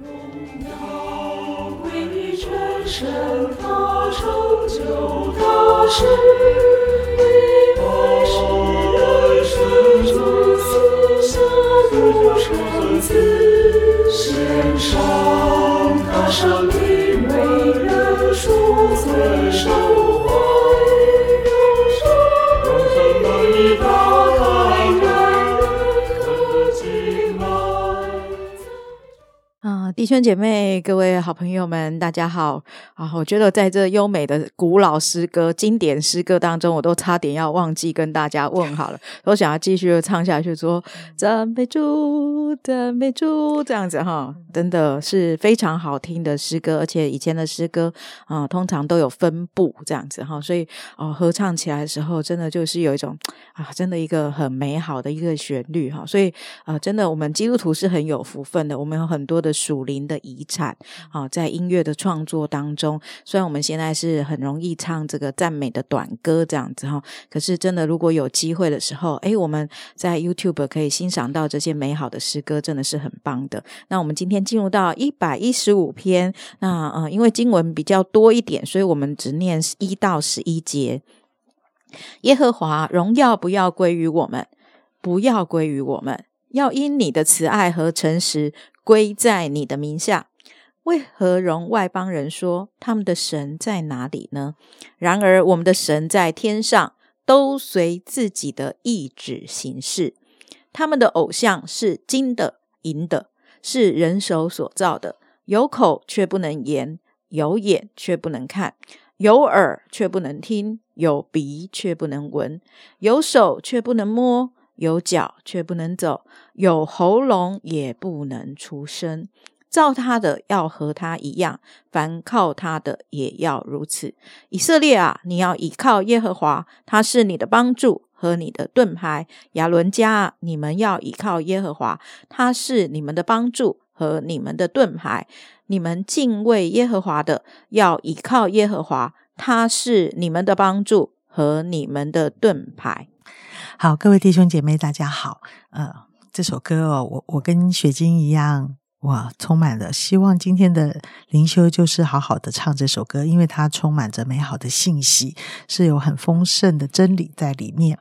荣耀归于全神，他成就大事，弟兄姐妹，各位好朋友们，大家好啊！我觉得在这优美的古老诗歌、经典诗歌当中，我都差点要忘记跟大家问好了。我想要继续地唱下去，说赞美主，赞美主，这样子哈，真的是非常好听的诗歌。而且以前的诗歌啊、通常都有分部这样子哈，所以哦、合唱起来的时候，真的就是有一种啊，真的一个很美好的一个旋律哈。所以啊、真的我们基督徒是很有福分的，我们有很多的属灵的遗产啊，在音乐的创作当中，虽然我们现在是很容易唱这个赞美的短歌这样子哈，可是真的如果有机会的时候，诶，我们在 YouTube 可以欣赏到这些美好的诗歌，真的是很棒的。那我们今天进入到一百一十五篇，那呃，因为经文比较多一点，所以我们只念一到十一节。耶和华荣耀不要归于我们，不要归于我们，要因你的慈爱和诚实归在你的名下。为何容外邦人说他们的神在哪里呢？然而我们的神在天上，都随自己的意志行事。他们的偶像是金的、银的，是人手所造的，有口却不能言，有眼却不能看，有耳却不能听，有鼻却不能闻，有手却不能摸，有脚却不能走，有喉咙也不能出声。造他的要和他一样，凡靠他的也要如此。以色列啊，你要倚靠耶和华，他是你的帮助和你的盾牌。亚伦家，你们要倚靠耶和华，他是你们的帮助和你们的盾牌。你们敬畏耶和华的，要倚靠耶和华，他是你们的帮助和你们的盾牌。好，各位弟兄姐妹，大家好。呃，这首歌哦，我我跟雪晶一样，哇，充满了希望。今天的灵修就是好好的唱这首歌，因为它充满着美好的信息，是有很丰盛的真理在里面。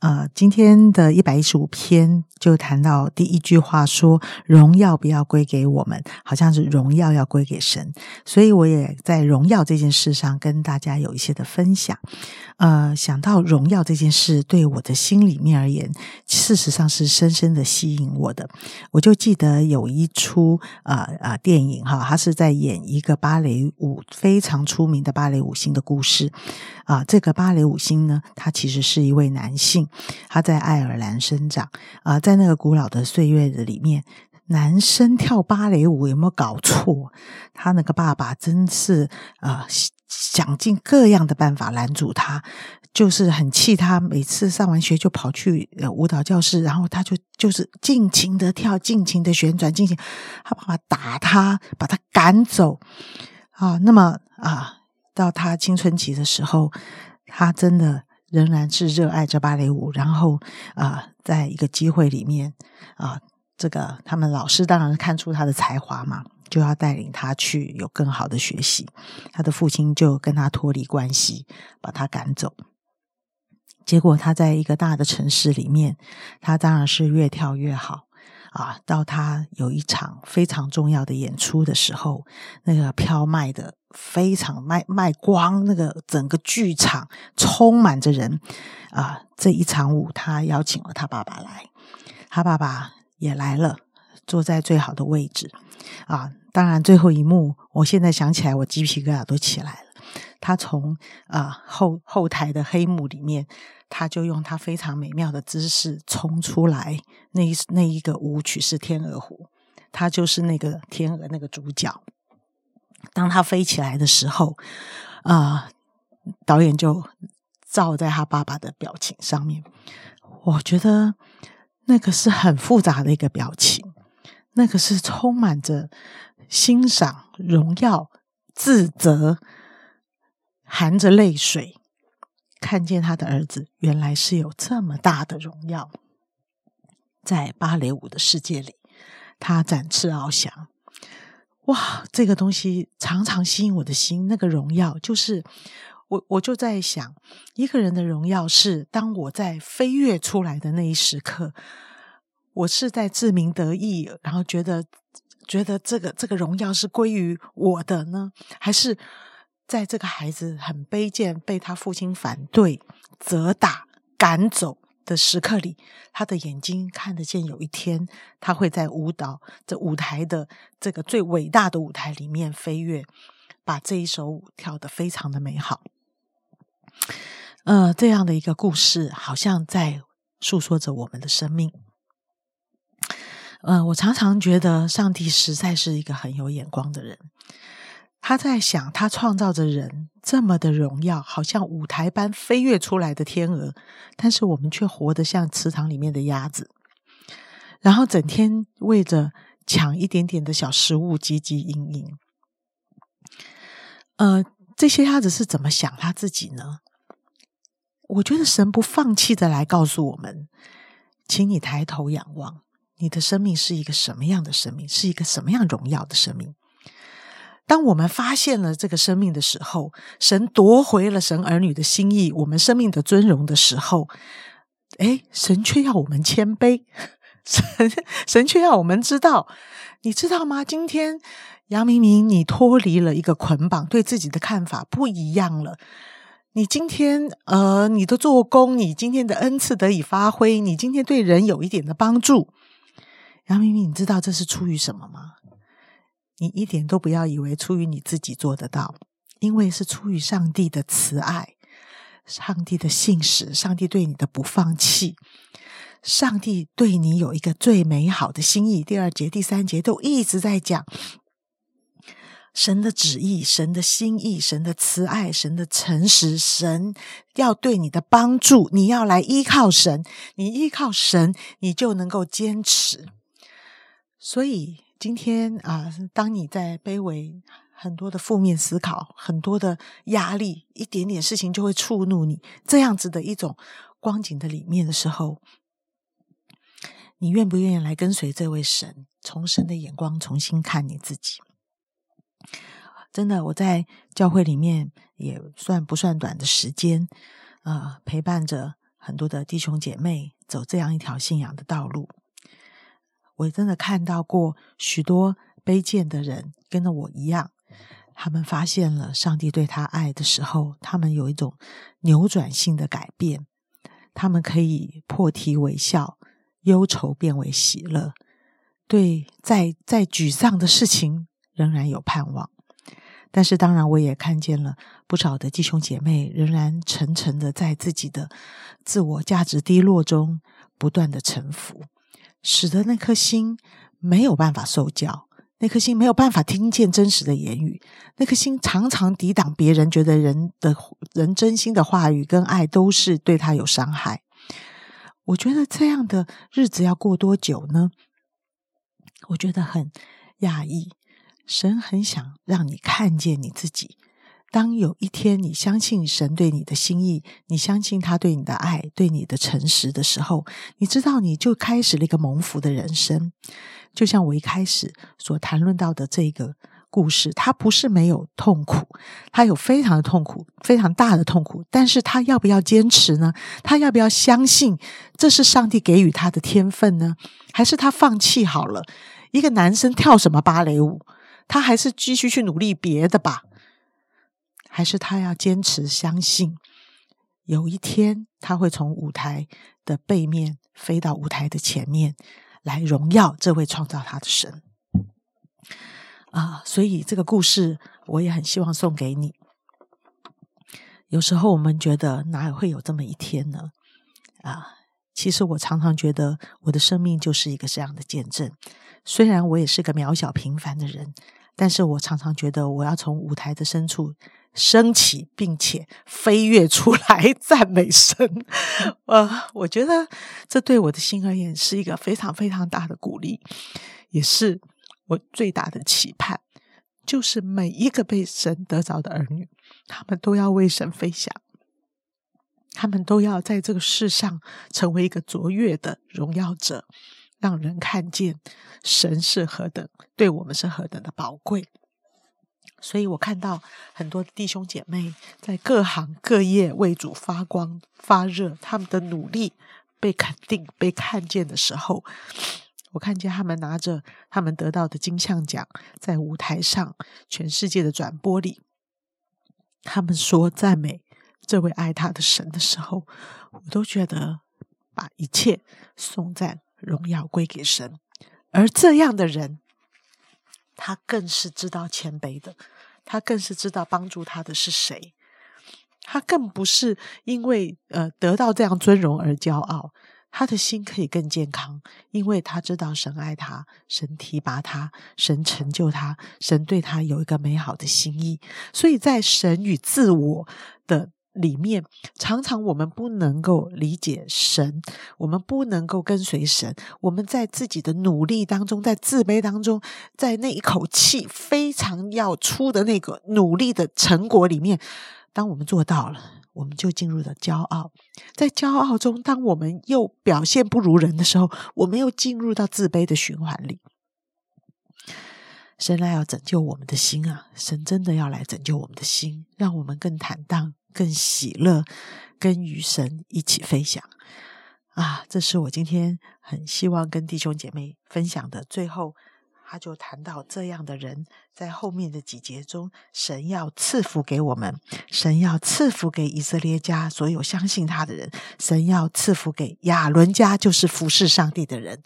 呃，今天的一百一十五篇就谈到第一句话说：“荣耀不要归给我们，好像是荣耀要归给神。”所以我也在荣耀这件事上跟大家有一些的分享。呃，想到荣耀这件事，对我的心里面而言，事实上是深深的吸引我的。我就记得有一出啊啊、电影哈，他是在演一个芭蕾舞非常出名的芭蕾舞星的故事啊、这个芭蕾舞星呢，他其实是一位男性，他在爱尔兰生长啊、在那个古老的岁月的里面。男生跳芭蕾舞有没有搞错？他那个爸爸真是啊、想尽各样的办法拦阻他，就是很气他。每次上完学就跑去呃舞蹈教室，然后他就就是尽情的跳，尽情的旋转，尽情他爸爸打他，把他赶走啊。那么啊，到他青春期的时候，他真的仍然是热爱着芭蕾舞，然后啊，在一个机会里面啊，这个他们老师当然看出他的才华嘛，就要带领他去有更好的学习。他的父亲就跟他脱离关系，把他赶走。结果他在一个大的城市里面，他当然是越跳越好啊。到他有一场非常重要的演出的时候，那个票卖的非常卖卖光，那个整个剧场充满着人啊。这一场舞，他邀请了他爸爸来，他爸爸也来了，坐在最好的位置啊。当然，最后一幕，我现在想起来，我鸡皮疙瘩都起来了。他从啊、后后台的黑幕里面，他就用他非常美妙的姿势冲出来。那一那一个舞曲是《天鹅湖》，他就是那个天鹅那个主角。当他飞起来的时候，啊、导演就照在他爸爸的表情上面。我觉得那个是很复杂的一个表情，那个是充满着欣赏、荣耀、自责，含着泪水，看见他的儿子原来是有这么大的荣耀，在芭蕾舞的世界里，他展翅翱翔。哇，这个东西常常吸引我的心。那个荣耀，就是我，我就在想，一个人的荣耀是当我在飞跃出来的那一时刻，我是在自鸣得意，然后觉得觉得这个这个荣耀是归于我的呢，还是在这个孩子很卑贱，被他父亲反对、责打、赶走？的时刻里，他的眼睛看得见，有一天他会在舞蹈这舞台的这个最伟大的舞台里面飞跃，把这一首舞跳得非常的美好。呃，这样的一个故事，好像在诉说着我们的生命。呃，我常常觉得上帝实在是一个很有眼光的人。他在想，他创造着人这么的荣耀，好像舞台般飞跃出来的天鹅，但是我们却活得像池塘里面的鸭子，然后整天为着抢一点点的小食物汲汲营营。呃，这些鸭子是怎么想他自己呢？我觉得神不放弃的来告诉我们，请你抬头仰望，你的生命是一个什么样的生命，是一个什么样荣耀的生命。当我们发现了这个生命的时候，神夺回了神儿女的心意，我们生命的尊荣的时候，哎，神却要我们谦卑，神神却要我们知道，你知道吗？今天杨明明，你脱离了一个捆绑，对自己的看法不一样了。你今天呃，你的做工，你今天的恩赐得以发挥，你今天对人有一点的帮助，杨明明，你知道这是出于什么吗？你一点都不要以为出于你自己做得到，因为是出于上帝的慈爱、上帝的信使、上帝对你的不放弃、上帝对你有一个最美好的心意。第二节、第三节都一直在讲神的旨意、神的心意、神的慈爱、神的诚实、神要对你的帮助。你要来依靠神，你依靠神，你就能够坚持。所以。今天啊，当你在卑微、很多的负面思考、很多的压力，一点点事情就会触怒你，这样子的一种光景的里面的时候，你愿不愿意来跟随这位神，从神的眼光重新看你自己？真的，我在教会里面也算不算短的时间，呃，陪伴着很多的弟兄姐妹走这样一条信仰的道路。我真的看到过许多卑贱的人，跟着我一样，他们发现了上帝对他爱的时候，他们有一种扭转性的改变，他们可以破涕为笑，忧愁变为喜乐，对在在沮丧的事情仍然有盼望。但是，当然我也看见了不少的弟兄姐妹，仍然沉沉的在自己的自我价值低落中不断的沉浮。使得那颗心没有办法受教，那颗心没有办法听见真实的言语，那颗心常常抵挡别人，觉得人的人真心的话语跟爱都是对他有伤害。我觉得这样的日子要过多久呢？我觉得很讶异。神很想让你看见你自己。当有一天你相信神对你的心意，你相信他对你的爱、对你的诚实的时候，你知道你就开始了一个蒙福的人生。就像我一开始所谈论到的这个故事，他不是没有痛苦，他有非常的痛苦，非常大的痛苦。但是他要不要坚持呢？他要不要相信这是上帝给予他的天分呢？还是他放弃好了？一个男生跳什么芭蕾舞？他还是继续去努力别的吧。还是他要坚持相信，有一天他会从舞台的背面飞到舞台的前面，来荣耀这位创造他的神啊！所以这个故事我也很希望送给你。有时候我们觉得哪会有这么一天呢？啊，其实我常常觉得我的生命就是一个这样的见证。虽然我也是个渺小平凡的人，但是我常常觉得我要从舞台的深处。升起，并且飞跃出来，赞美神。呃，我觉得这对我的心而言是一个非常非常大的鼓励，也是我最大的期盼。就是每一个被神得着的儿女，他们都要为神飞翔，他们都要在这个世上成为一个卓越的荣耀者，让人看见神是何等对我们是何等的宝贵。所以我看到很多弟兄姐妹在各行各业为主发光发热，他们的努力被肯定、被看见的时候，我看见他们拿着他们得到的金像奖，在舞台上全世界的转播里，他们说赞美这位爱他的神的时候，我都觉得把一切颂赞荣耀归给神，而这样的人。他更是知道谦卑的，他更是知道帮助他的是谁，他更不是因为呃得到这样尊荣而骄傲，他的心可以更健康，因为他知道神爱他，神提拔他，神成就他，神对他有一个美好的心意，所以在神与自我的。里面常常我们不能够理解神，我们不能够跟随神。我们在自己的努力当中，在自卑当中，在那一口气非常要出的那个努力的成果里面，当我们做到了，我们就进入了骄傲。在骄傲中，当我们又表现不如人的时候，我们又进入到自卑的循环里。神来要拯救我们的心啊！神真的要来拯救我们的心，让我们更坦荡。更喜乐，跟与神一起飞翔啊！这是我今天很希望跟弟兄姐妹分享的。最后，他就谈到这样的人，在后面的几节中，神要赐福给我们，神要赐福给以色列家所有相信他的人，神要赐福给亚伦家，就是服侍上帝的人，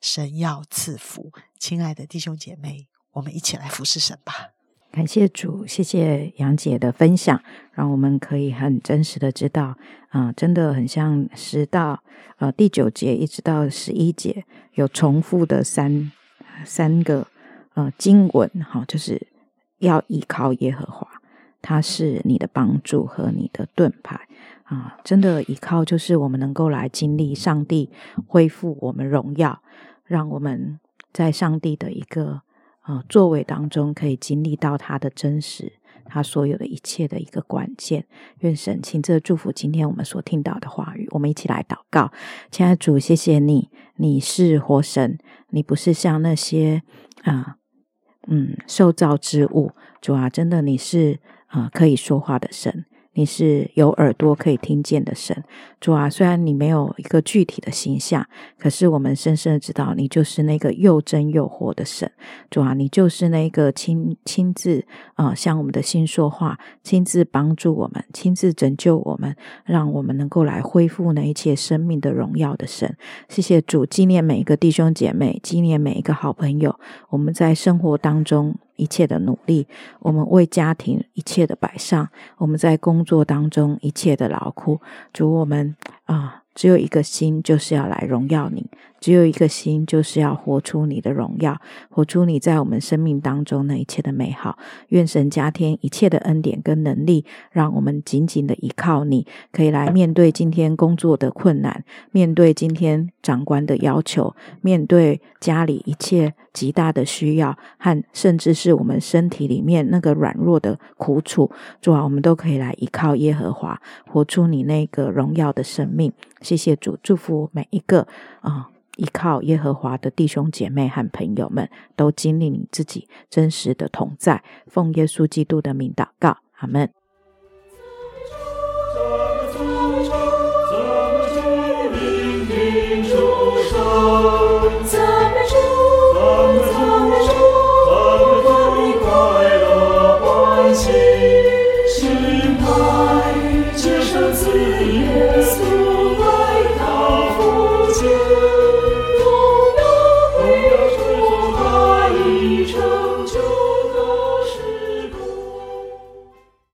神要赐福。亲爱的弟兄姐妹，我们一起来服侍神吧。感谢主，谢谢杨姐的分享，让我们可以很真实的知道，啊，真的很像十到呃第九节一直到十一节有重复的三三个呃经文，哈，就是要依靠耶和华，他是你的帮助和你的盾牌啊，真的依靠就是我们能够来经历上帝恢复我们荣耀，让我们在上帝的一个。啊，作为当中可以经历到他的真实，他所有的一切的一个关键。愿神亲自祝福今天我们所听到的话语。我们一起来祷告，亲爱的主，谢谢你，你是活神，你不是像那些啊，嗯，受造之物。主啊，真的你是啊，可以说话的神。你是有耳朵可以听见的神，主啊！虽然你没有一个具体的形象，可是我们深深的知道，你就是那个又真又活的神，主啊！你就是那个亲亲自啊向我们的心说话，亲自帮助我们，亲自拯救我们，让我们能够来恢复那一切生命的荣耀的神。谢谢主，纪念每一个弟兄姐妹，纪念每一个好朋友，我们在生活当中。一切的努力，我们为家庭一切的摆上，我们在工作当中一切的劳苦，主我们啊，只有一个心，就是要来荣耀你。只有一个心，就是要活出你的荣耀，活出你在我们生命当中那一切的美好。愿神加添一切的恩典跟能力，让我们紧紧的依靠你，可以来面对今天工作的困难，面对今天长官的要求，面对家里一切极大的需要，和甚至是我们身体里面那个软弱的苦楚，主啊，我们都可以来依靠耶和华，活出你那个荣耀的生命。谢谢主，祝福每一个啊。依靠耶和华的弟兄姐妹和朋友们，都经历你自己真实的同在。奉耶稣基督的名祷告，阿门。